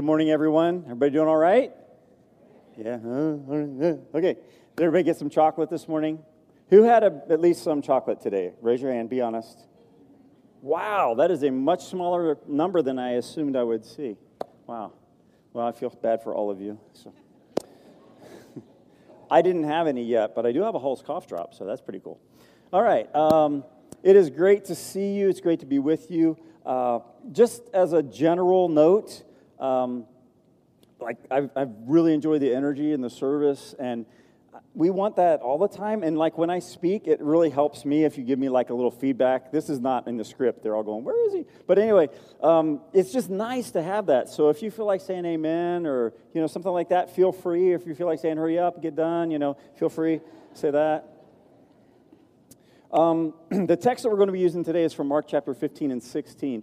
Good morning, everyone. Everybody doing all right? Yeah. Okay. Did everybody get some chocolate this morning? Who had a, at least some chocolate today? Raise your hand. Be honest. Wow, that is a much smaller number than I assumed I would see. Wow. Well, I feel bad for all of you. So. I didn't have any yet, but I do have a Halls cough drop, so that's pretty cool. All right. Um, it is great to see you. It's great to be with you. Uh, just as a general note, um, like I've, I've really enjoyed the energy and the service, and we want that all the time. And like when I speak, it really helps me if you give me like a little feedback. This is not in the script; they're all going, "Where is he?" But anyway, um, it's just nice to have that. So if you feel like saying Amen or you know something like that, feel free. If you feel like saying Hurry up, get done, you know, feel free say that. Um, the text that we're going to be using today is from Mark chapter 15 and 16.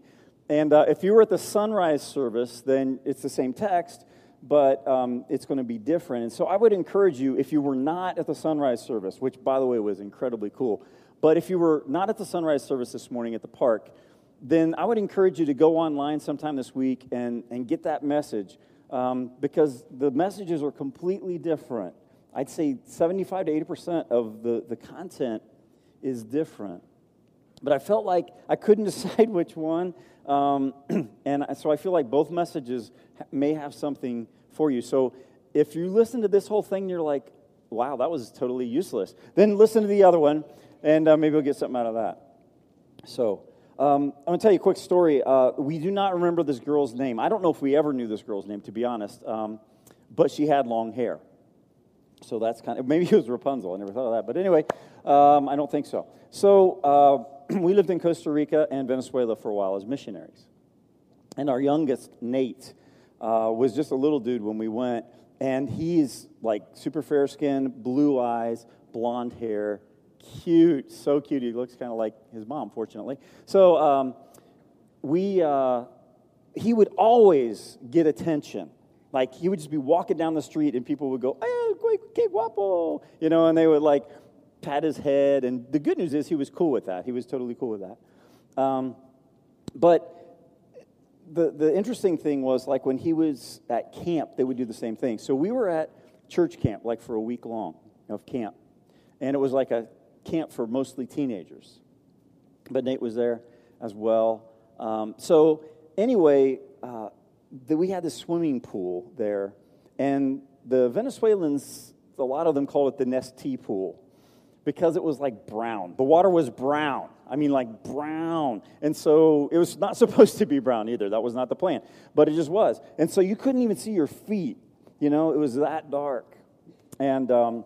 And uh, if you were at the sunrise service, then it's the same text, but um, it's going to be different. And so I would encourage you, if you were not at the sunrise service, which, by the way, was incredibly cool, but if you were not at the sunrise service this morning at the park, then I would encourage you to go online sometime this week and, and get that message um, because the messages are completely different. I'd say 75 to 80% of the, the content is different. But I felt like I couldn't decide which one. Um, and so I feel like both messages may have something for you. So if you listen to this whole thing, you're like, wow, that was totally useless. Then listen to the other one, and uh, maybe we'll get something out of that. So um, I'm going to tell you a quick story. Uh, we do not remember this girl's name. I don't know if we ever knew this girl's name, to be honest, um, but she had long hair. So that's kind of, maybe it was Rapunzel. I never thought of that. But anyway, um, I don't think so. So uh, we lived in Costa Rica and Venezuela for a while as missionaries. And our youngest, Nate, uh, was just a little dude when we went. And he's like super fair skin, blue eyes, blonde hair, cute, so cute. He looks kind of like his mom, fortunately. So um, we, uh, he would always get attention. Like he would just be walking down the street and people would go, hey, que guapo, you know, and they would like pat his head. And the good news is he was cool with that. He was totally cool with that. Um, but the, the interesting thing was like when he was at camp, they would do the same thing. So we were at church camp like for a week long of camp. And it was like a camp for mostly teenagers. But Nate was there as well. Um, so anyway, uh, the, we had this swimming pool there, and the Venezuelans, a lot of them called it the Nestea pool because it was like brown. The water was brown. I mean, like brown. And so it was not supposed to be brown either. That was not the plan. But it just was. And so you couldn't even see your feet. You know, it was that dark. And um,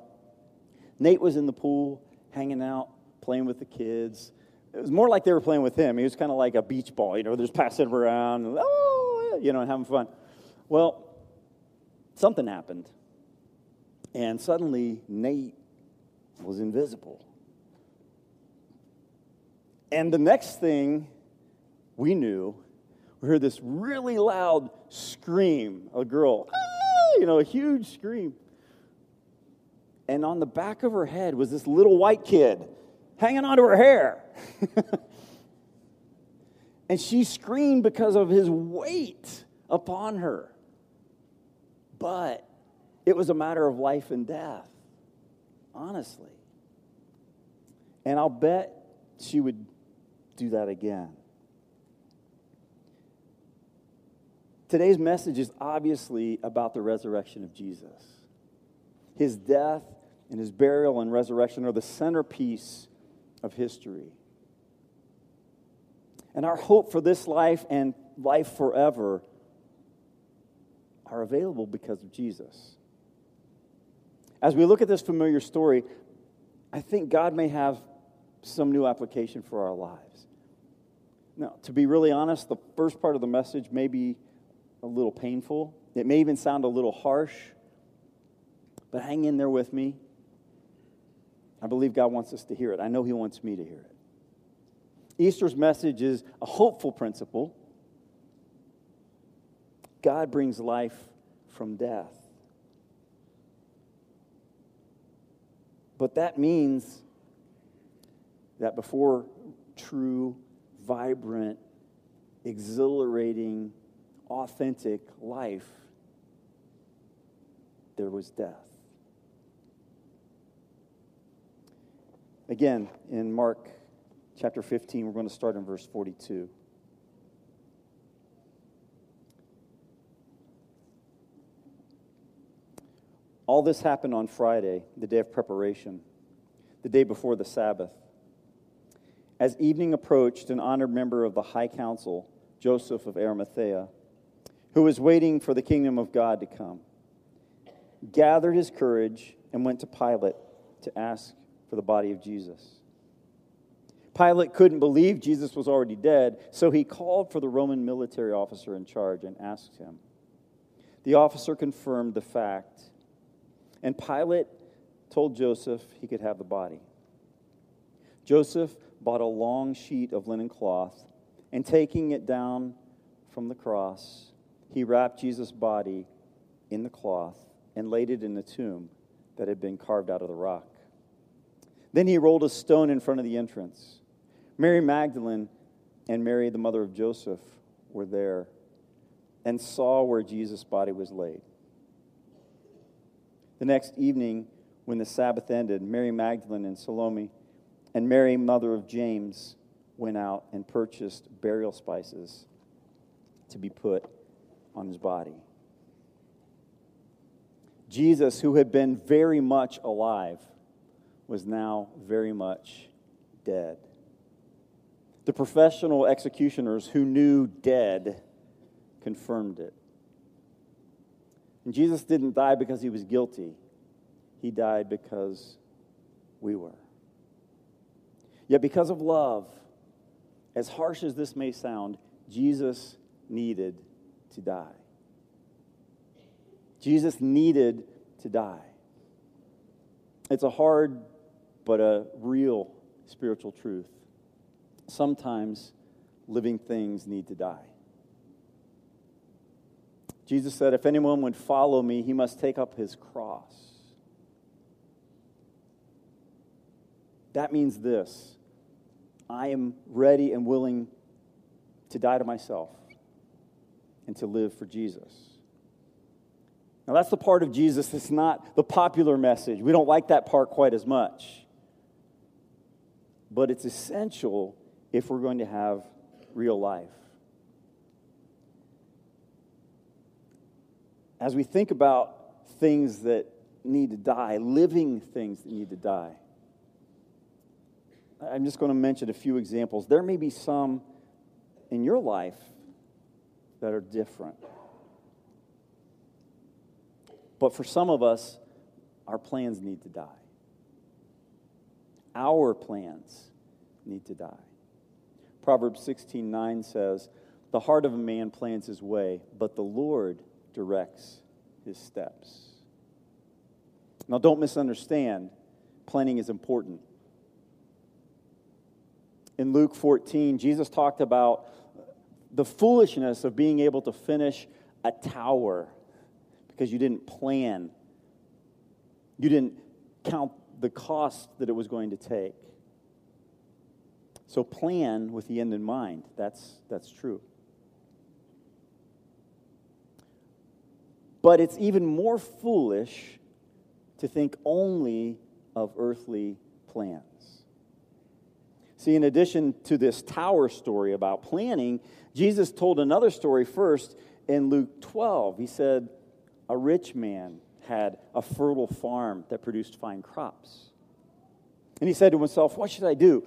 Nate was in the pool, hanging out, playing with the kids. It was more like they were playing with him. He was kind of like a beach ball, you know, just passing around. Oh, you know, having fun. Well, something happened. And suddenly, Nate was invisible. And the next thing we knew, we heard this really loud scream, a girl, ah, you know, a huge scream. And on the back of her head was this little white kid hanging onto her hair. And she screamed because of his weight upon her. But it was a matter of life and death, honestly. And I'll bet she would do that again. Today's message is obviously about the resurrection of Jesus. His death and his burial and resurrection are the centerpiece of history. And our hope for this life and life forever are available because of Jesus. As we look at this familiar story, I think God may have some new application for our lives. Now, to be really honest, the first part of the message may be a little painful. It may even sound a little harsh, but hang in there with me. I believe God wants us to hear it. I know He wants me to hear it. Easter's message is a hopeful principle. God brings life from death. But that means that before true, vibrant, exhilarating, authentic life, there was death. Again, in Mark chapter 15, we're going to start in verse 42. All this happened on Friday, the day of preparation, the day before the Sabbath. As evening approached, an honored member of the high council, Joseph of Arimathea, who was waiting for the kingdom of God to come, gathered his courage and went to Pilate to ask for the body of Jesus. Pilate couldn't believe Jesus was already dead, so he called for the Roman military officer in charge and asked him. The officer confirmed the fact, and Pilate told Joseph he could have the body. Joseph bought a long sheet of linen cloth, and taking it down from the cross, he wrapped Jesus' body in the cloth and laid it in the tomb that had been carved out of the rock. Then he rolled a stone in front of the entrance. Mary Magdalene and Mary, the mother of Joseph, were there and saw where Jesus' body was laid. The next evening, when the Sabbath ended, Mary Magdalene and Salome and Mary, mother of James, went out and purchased burial spices to be put on his body. Jesus, who had been very much alive, was now very much dead. The professional executioners who knew dead confirmed it. And Jesus didn't die because he was guilty, he died because we were. Yet, because of love, as harsh as this may sound, Jesus needed to die. Jesus needed to die. It's a hard but a real spiritual truth. Sometimes living things need to die. Jesus said, If anyone would follow me, he must take up his cross. That means this I am ready and willing to die to myself and to live for Jesus. Now, that's the part of Jesus that's not the popular message. We don't like that part quite as much but it's essential if we're going to have real life. As we think about things that need to die, living things that need to die, I'm just going to mention a few examples. There may be some in your life that are different. But for some of us, our plans need to die. Our plans need to die. Proverbs 16 9 says, The heart of a man plans his way, but the Lord directs his steps. Now, don't misunderstand, planning is important. In Luke 14, Jesus talked about the foolishness of being able to finish a tower because you didn't plan. You didn't count the cost that it was going to take. So plan with the end in mind. That's, that's true. But it's even more foolish to think only of earthly plans. See, in addition to this tower story about planning, Jesus told another story first in Luke 12. He said, A rich man had a fertile farm that produced fine crops. And he said to himself, What should I do?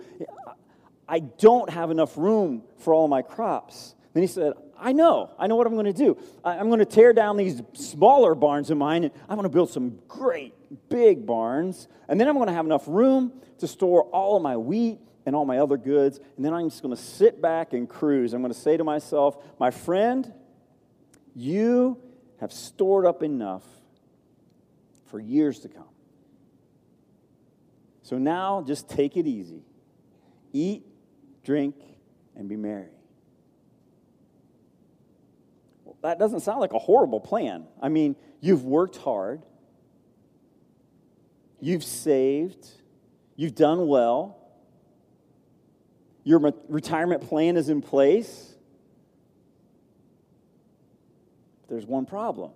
I don't have enough room for all my crops. Then he said, I know. I know what I'm going to do. I'm going to tear down these smaller barns of mine and I'm going to build some great big barns. And then I'm going to have enough room to store all of my wheat and all my other goods. And then I'm just going to sit back and cruise. I'm going to say to myself, my friend, you have stored up enough for years to come. So now just take it easy. Eat, drink, and be merry. Well, that doesn't sound like a horrible plan. I mean, you've worked hard, you've saved, you've done well, your retirement plan is in place. there's one problem.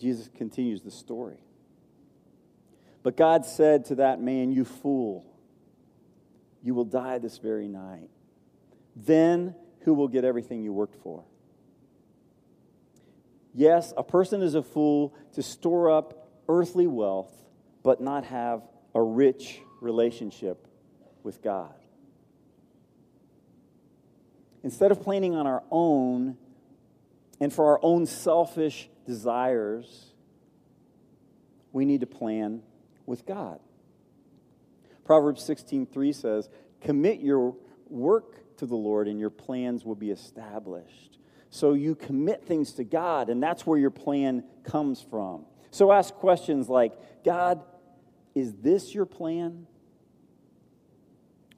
Jesus continues the story. But God said to that man, You fool, you will die this very night. Then who will get everything you worked for? Yes, a person is a fool to store up earthly wealth, but not have a rich relationship with God. Instead of planning on our own and for our own selfish desires, we need to plan with God. Proverbs 16:3 says, "Commit your work to the Lord and your plans will be established." So you commit things to God and that's where your plan comes from. So ask questions like, "God, is this your plan?"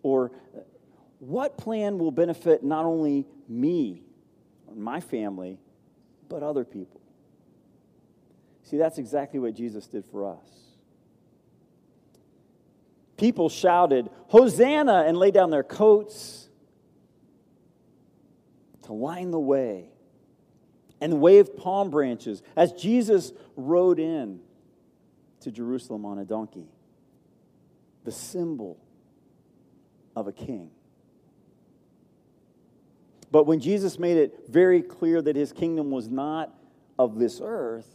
Or what plan will benefit not only me or my family, but other people? See, that's exactly what Jesus did for us. People shouted, Hosanna, and laid down their coats to line the way and waved palm branches as Jesus rode in to Jerusalem on a donkey, the symbol of a king. But when Jesus made it very clear that his kingdom was not of this earth,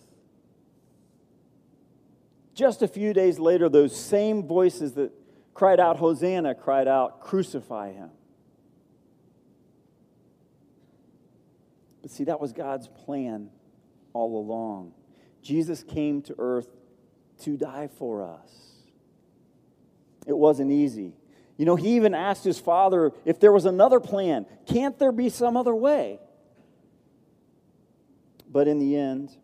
just a few days later, those same voices that cried out, Hosanna, cried out, Crucify him. But see, that was God's plan all along. Jesus came to earth to die for us. It wasn't easy. You know, he even asked his father if there was another plan. Can't there be some other way? But in the end,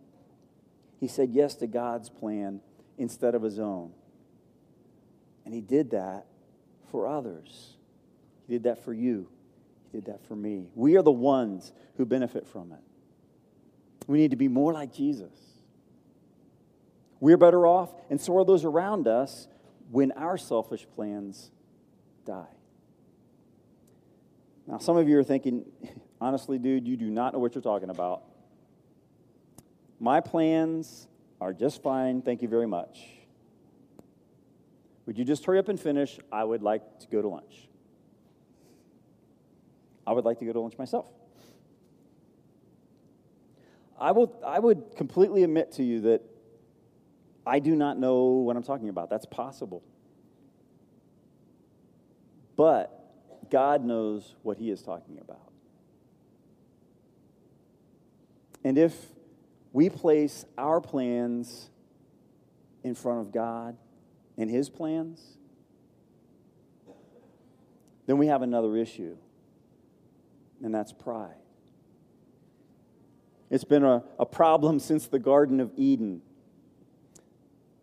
he said yes to God's plan instead of his own. And he did that for others. He did that for you. Did that for me. We are the ones who benefit from it. We need to be more like Jesus. We're better off, and so are those around us when our selfish plans die. Now, some of you are thinking, honestly, dude, you do not know what you're talking about. My plans are just fine. Thank you very much. Would you just hurry up and finish? I would like to go to lunch. I would like to go to lunch myself. I, will, I would completely admit to you that I do not know what I'm talking about. That's possible. But God knows what He is talking about. And if we place our plans in front of God and His plans, then we have another issue, and that's pride. It's been a, a problem since the Garden of Eden.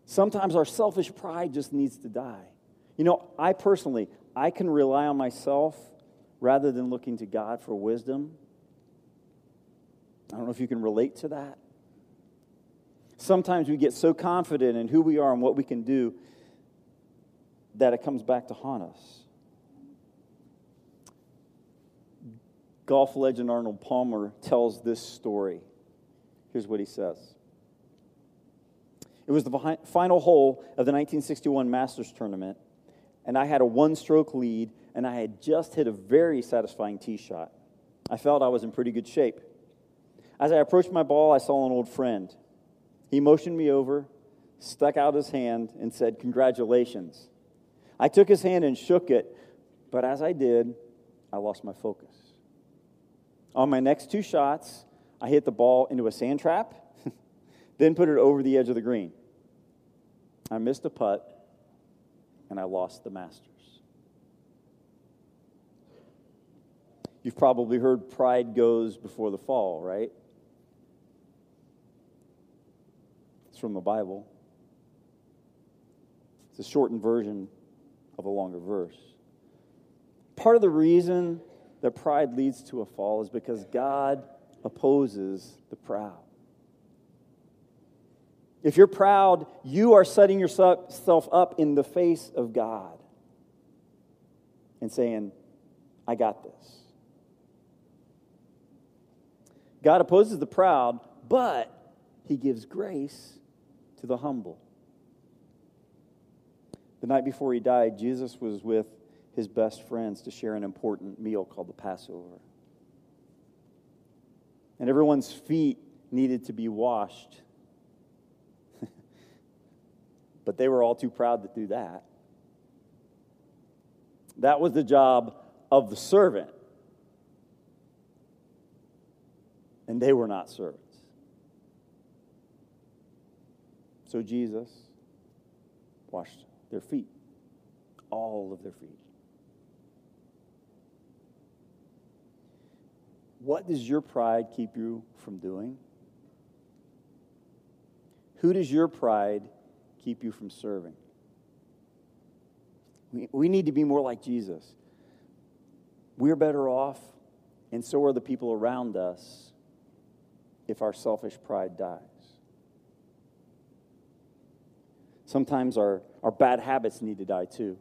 Sometimes our selfish pride just needs to die. You know, I personally, I can rely on myself rather than looking to God for wisdom. I don't know if you can relate to that. Sometimes we get so confident in who we are and what we can do that it comes back to haunt us. Golf legend Arnold Palmer tells this story. Here's what he says It was the final hole of the 1961 Masters tournament, and I had a one stroke lead, and I had just hit a very satisfying tee shot. I felt I was in pretty good shape. As I approached my ball, I saw an old friend. He motioned me over, stuck out his hand, and said, Congratulations. I took his hand and shook it, but as I did, I lost my focus. On my next two shots, I hit the ball into a sand trap, then put it over the edge of the green. I missed a putt, and I lost the Masters. You've probably heard pride goes before the fall, right? It's from the Bible. It's a shortened version of a longer verse. Part of the reason that pride leads to a fall is because God opposes the proud. If you're proud, you are setting yourself up in the face of God and saying, I got this. God opposes the proud, but he gives grace to the humble. The night before he died, Jesus was with his best friends to share an important meal called the Passover. And everyone's feet needed to be washed. but they were all too proud to do that. That was the job of the servant. And they were not servants. So Jesus washed their feet, all of their feet. What does your pride keep you from doing? Who does your pride keep you from serving? We, need to be more like Jesus. We're better off, and so are the people around us, if our selfish pride dies. Sometimes our, our bad habits need to die too.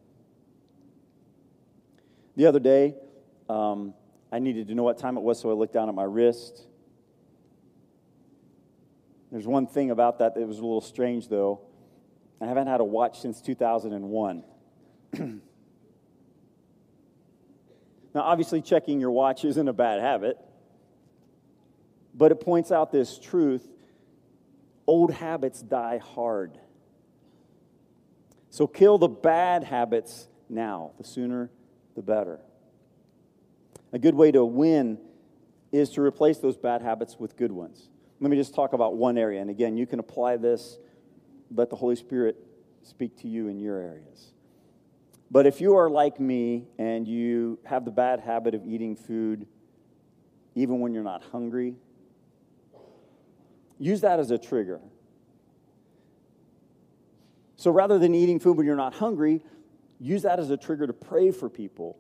The other day, um, I needed to know what time it was, so I looked down at my wrist. There's one thing about that that was a little strange, though. I haven't had a watch since 2001. now, obviously, checking your watch isn't a bad habit, but it points out this truth old habits die hard. So kill the bad habits now. The sooner, the better. A good way to win is to replace those bad habits with good ones. Let me just talk about one area. And again, you can apply this, let the Holy Spirit speak to you in your areas. But if you are like me and you have the bad habit of eating food even when you're not hungry, use that as a trigger. So rather than eating food when you're not hungry, use that as a trigger to pray for people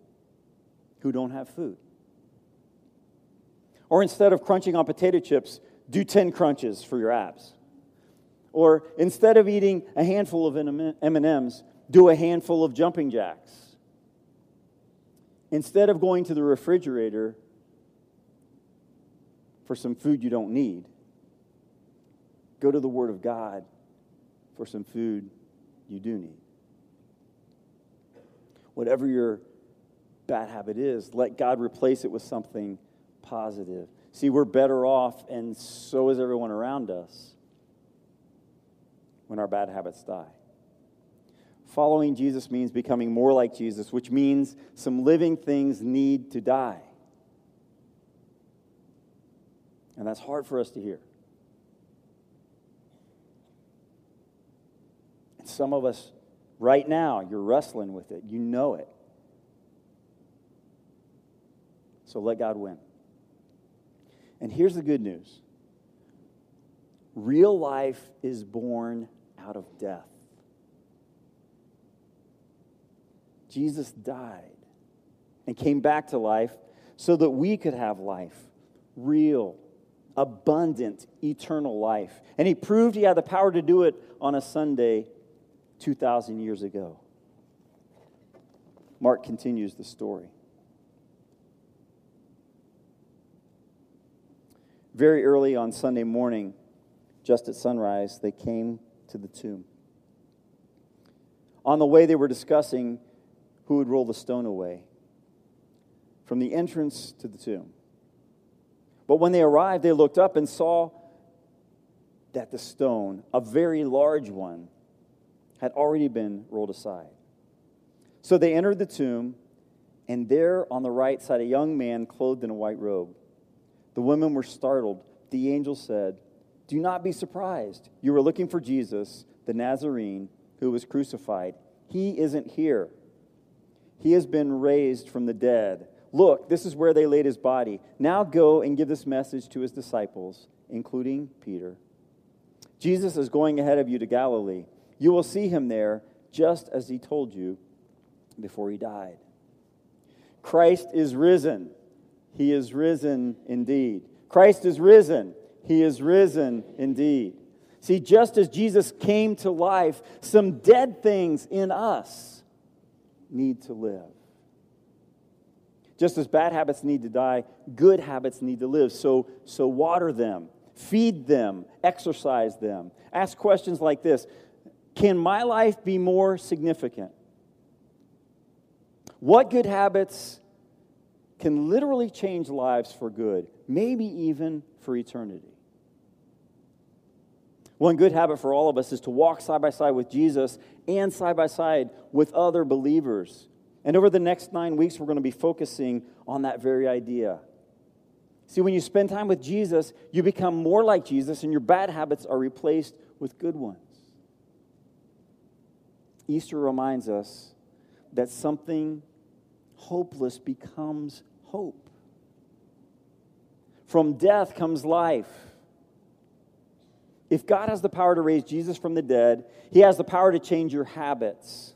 who don't have food. Or instead of crunching on potato chips, do 10 crunches for your abs. Or instead of eating a handful of M&Ms, do a handful of jumping jacks. Instead of going to the refrigerator for some food you don't need, go to the Word of God for some food you do need. Whatever your bad habit is, let God replace it with something positive. See, we're better off, and so is everyone around us, when our bad habits die. Following Jesus means becoming more like Jesus, which means some living things need to die. And that's hard for us to hear. And some of us, right now, you're wrestling with it. You know it. So let God win. And here's the good news real life is born out of death. Jesus died and came back to life so that we could have life, real, abundant, eternal life. And he proved he had the power to do it on a Sunday 2,000 years ago. Mark continues the story. Very early on Sunday morning, just at sunrise, they came to the tomb. On the way, they were discussing who would roll the stone away from the entrance to the tomb. But when they arrived, they looked up and saw that the stone, a very large one, had already been rolled aside. So they entered the tomb, and there on the right sat a young man clothed in a white robe. The women were startled. The angel said, Do not be surprised. You were looking for Jesus, the Nazarene, who was crucified. He isn't here. He has been raised from the dead. Look, this is where they laid his body. Now go and give this message to his disciples, including Peter. Jesus is going ahead of you to Galilee. You will see him there, just as he told you before he died. Christ is risen. He is risen indeed. Christ is risen. He is risen indeed. See, just as Jesus came to life, some dead things in us need to live. Just as bad habits need to die, good habits need to live. So, so water them, feed them, exercise them. Ask questions like this Can my life be more significant? What good habits can literally change lives for good, maybe even for eternity? One good habit for all of us is to walk side by side with Jesus and side by side with other believers. And over the next nine weeks, we're going to be focusing on that very idea. See, when you spend time with Jesus, you become more like Jesus, and your bad habits are replaced with good ones. Easter reminds us that something hopeless becomes hope. From death comes life. If God has the power to raise Jesus from the dead, He has the power to change your habits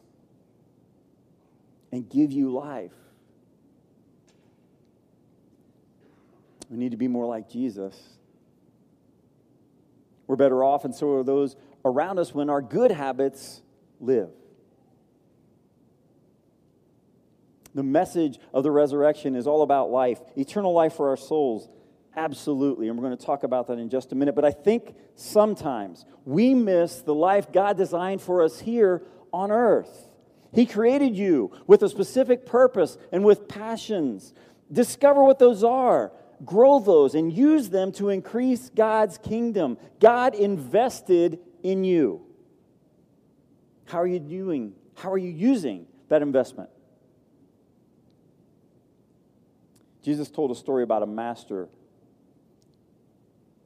and give you life. We need to be more like Jesus. We're better off, and so are those around us when our good habits live. The message of the resurrection is all about life, eternal life for our souls. Absolutely. And we're going to talk about that in just a minute. But I think sometimes we miss the life God designed for us here on earth. He created you with a specific purpose and with passions. Discover what those are, grow those, and use them to increase God's kingdom. God invested in you. How are you doing? How are you using that investment? Jesus told a story about a master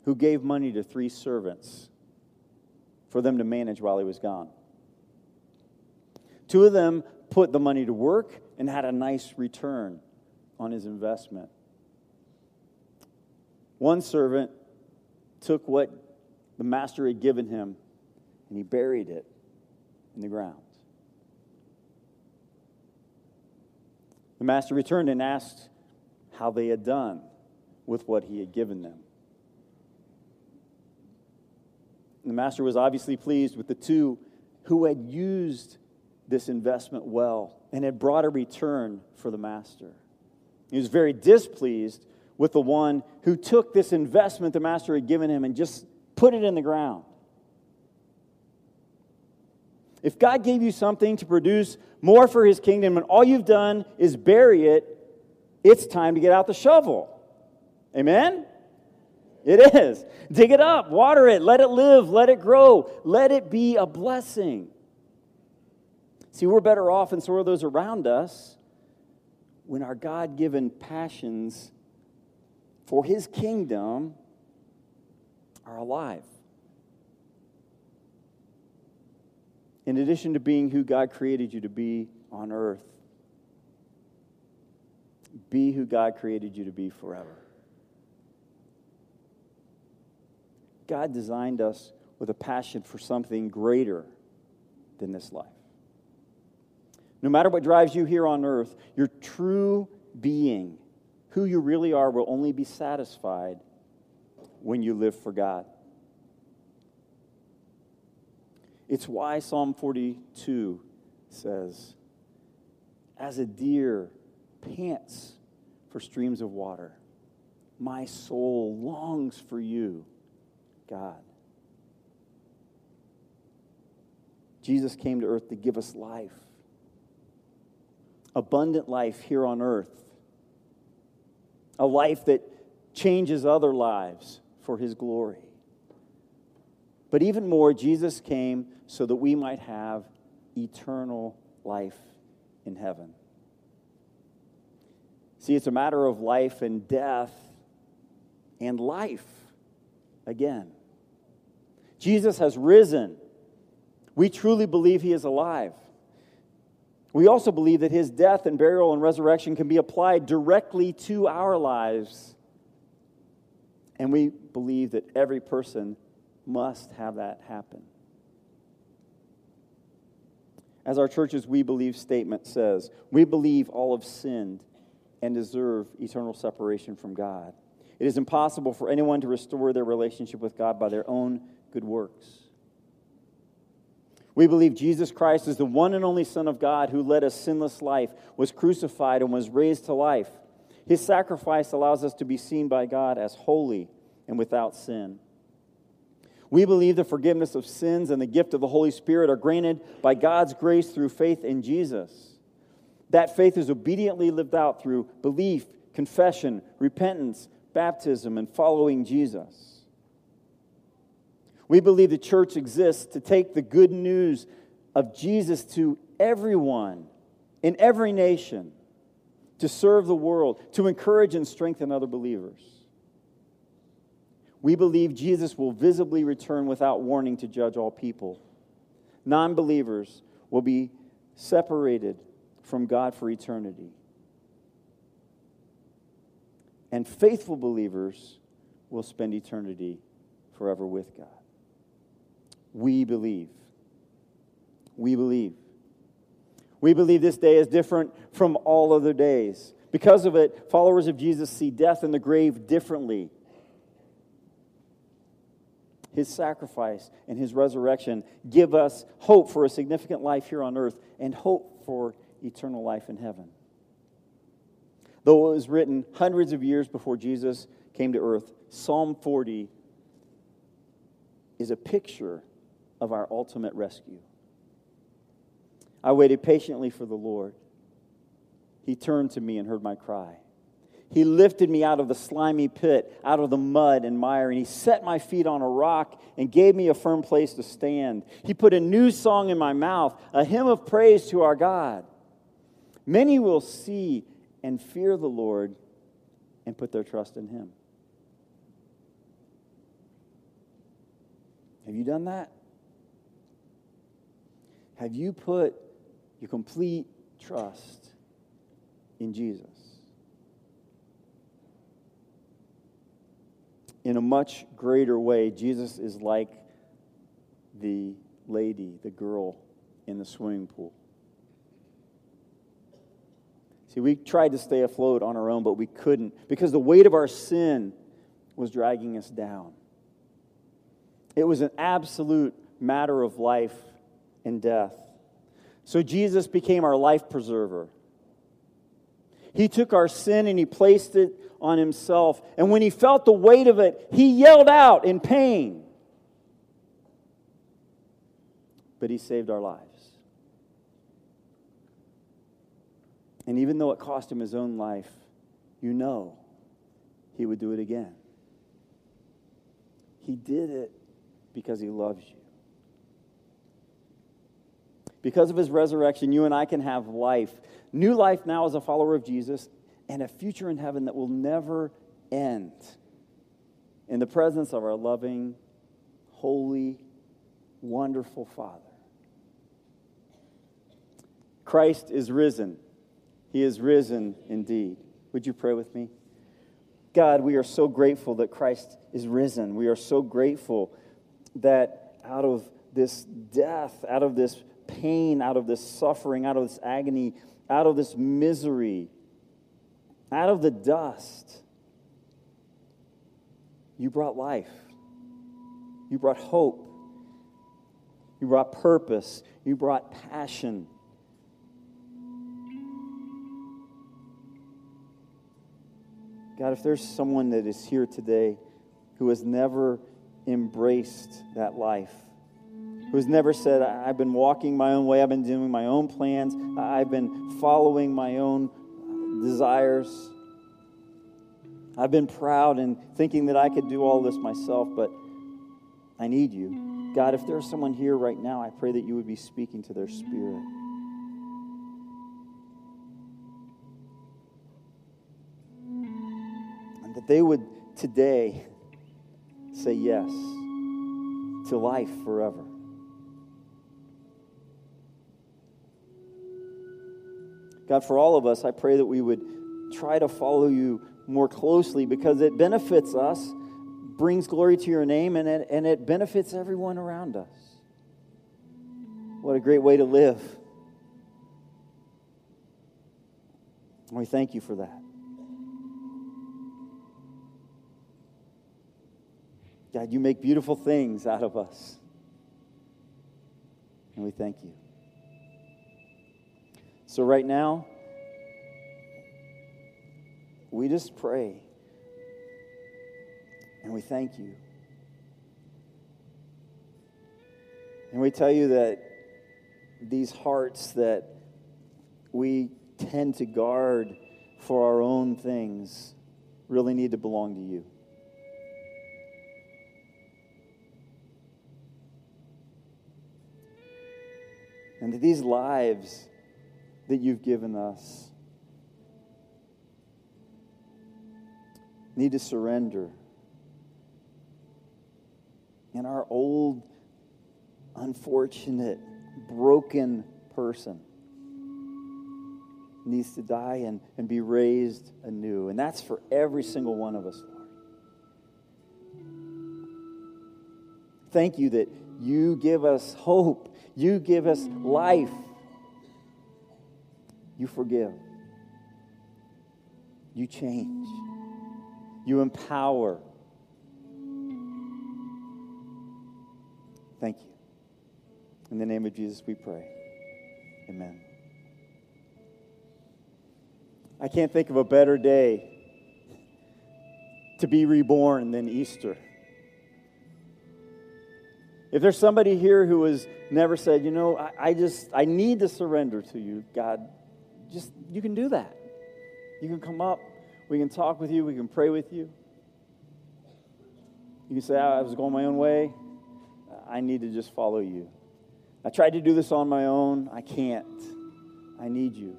who gave money to three servants for them to manage while he was gone. Two of them put the money to work and had a nice return on his investment. One servant took what the master had given him and he buried it in the ground. The master returned and asked how they had done with what he had given them. The master was obviously pleased with the two who had used this investment well and had brought a return for the master. He was very displeased with the one who took this investment the master had given him and just put it in the ground. If God gave you something to produce more for his kingdom and all you've done is bury it, it's time to get out the shovel. Amen? It is. Dig it up, water it, let it live, let it grow, let it be a blessing. See, we're better off, and so are those around us, when our God given passions for His kingdom are alive. In addition to being who God created you to be on earth, be who God created you to be forever. God designed us with a passion for something greater than this life. No matter what drives you here on earth, your true being, who you really are, will only be satisfied when you live for God. It's why Psalm 42 says, As a deer pants for streams of water, my soul longs for you God. Jesus came to earth to give us life, abundant life here on earth, a life that changes other lives for his glory. But even more, Jesus came so that we might have eternal life in heaven. See, it's a matter of life and death and life again. Jesus has risen. We truly believe he is alive. We also believe that his death and burial and resurrection can be applied directly to our lives. And we believe that every person must have that happen. As our church's We Believe statement says, we believe all have sinned and deserve eternal separation from God. It is impossible for anyone to restore their relationship with God by their own good works. We believe Jesus Christ is the one and only Son of God who led a sinless life, was crucified, and was raised to life. His sacrifice allows us to be seen by God as holy and without sin. We believe the forgiveness of sins and the gift of the Holy Spirit are granted by God's grace through faith in Jesus. That faith is obediently lived out through belief, confession, repentance, baptism, and following Jesus. We believe the church exists to take the good news of Jesus to everyone in every nation, to serve the world, to encourage and strengthen other believers. We believe Jesus will visibly return without warning to judge all people. Non believers will be separated from God for eternity. And faithful believers will spend eternity forever with God. We believe. We believe. We believe this day is different from all other days. Because of it, followers of Jesus see death and the grave differently. His sacrifice and his resurrection give us hope for a significant life here on earth and hope for eternal life in heaven. Though it was written hundreds of years before Jesus came to earth, Psalm 40 is a picture of our ultimate rescue. I waited patiently for the Lord. He turned to me and heard my cry. He lifted me out of the slimy pit, out of the mud and mire, and He set my feet on a rock and gave me a firm place to stand. He put a new song in my mouth, a hymn of praise to our God. Many will see and fear the Lord and put their trust in Him. Have you done that? Have you put your complete trust in Jesus? In a much greater way, Jesus is like the lady, the girl in the swimming pool. See, we tried to stay afloat on our own, but we couldn't because the weight of our sin was dragging us down. It was an absolute matter of life and death. So Jesus became our life preserver. He took our sin and he placed it on himself. And when he felt the weight of it, he yelled out in pain. But he saved our lives. And even though it cost him his own life, you know he would do it again. He did it because he loves you. Because of his resurrection, you and I can have life. New life now as a follower of Jesus, and a future in heaven that will never end. In the presence of our loving, holy, wonderful Father. Christ is risen. He is risen indeed. Would you pray with me? God, we are so grateful that Christ is risen. We are so grateful that out of this death, out of this pain, out of this suffering, out of this agony, out of this misery, out of the dust, you brought life. You brought hope. You brought purpose. You brought passion. God, if there's someone that is here today who has never embraced that life, who has never said, I've been walking my own way, I've been doing my own plans, I've been following my own desires, I've been proud and thinking that I could do all this myself, but I need you. God, if there's someone here right now, I pray that you would be speaking to their spirit. They would today say yes to life forever. God, for all of us, I pray that we would try to follow you more closely because it benefits us, brings glory to your name, and it, and it benefits everyone around us. What a great way to live. We thank you for that. God, you make beautiful things out of us. And we thank you. So, right now, we just pray and we thank you. And we tell you that these hearts that we tend to guard for our own things really need to belong to you. And that these lives that you've given us need to surrender. And our old, unfortunate, broken person needs to die and, and be raised anew. And that's for every single one of us, Lord. Thank you that you give us hope, you give us life, you forgive, you change, you empower. Thank you. In the name of Jesus, we pray. Amen. I can't think of a better day to be reborn than Easter. If there's somebody here who has never said, you know, I, I, just, I need to surrender to you, God, just, you can do that. You can come up, we can talk with you, we can pray with you. You can say, ah, I was going my own way. I need to just follow you. I tried to do this on my own. I can't. I need you.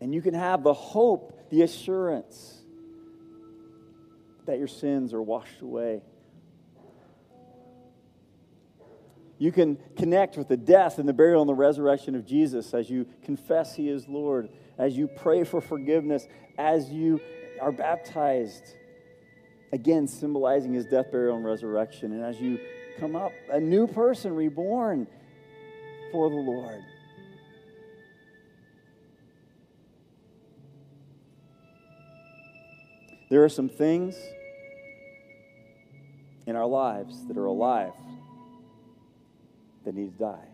And you can have the hope, the assurance that your sins are washed away. You can connect with the death and the burial and the resurrection of Jesus as you confess He is Lord, as you pray for forgiveness, as you are baptized. Again, symbolizing His death, burial, and resurrection. And as you come up, a new person reborn for the Lord. There are some things in our lives that are alive that need to die.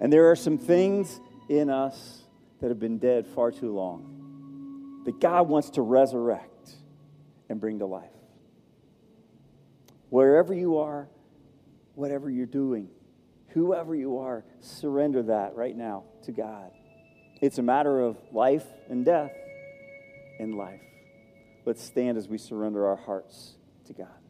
And there are some things in us that have been dead far too long that God wants to resurrect and bring to life. Wherever you are, whatever you're doing, whoever you are, surrender that right now to God. It's a matter of life and death in life. Let's stand as we surrender our hearts to God.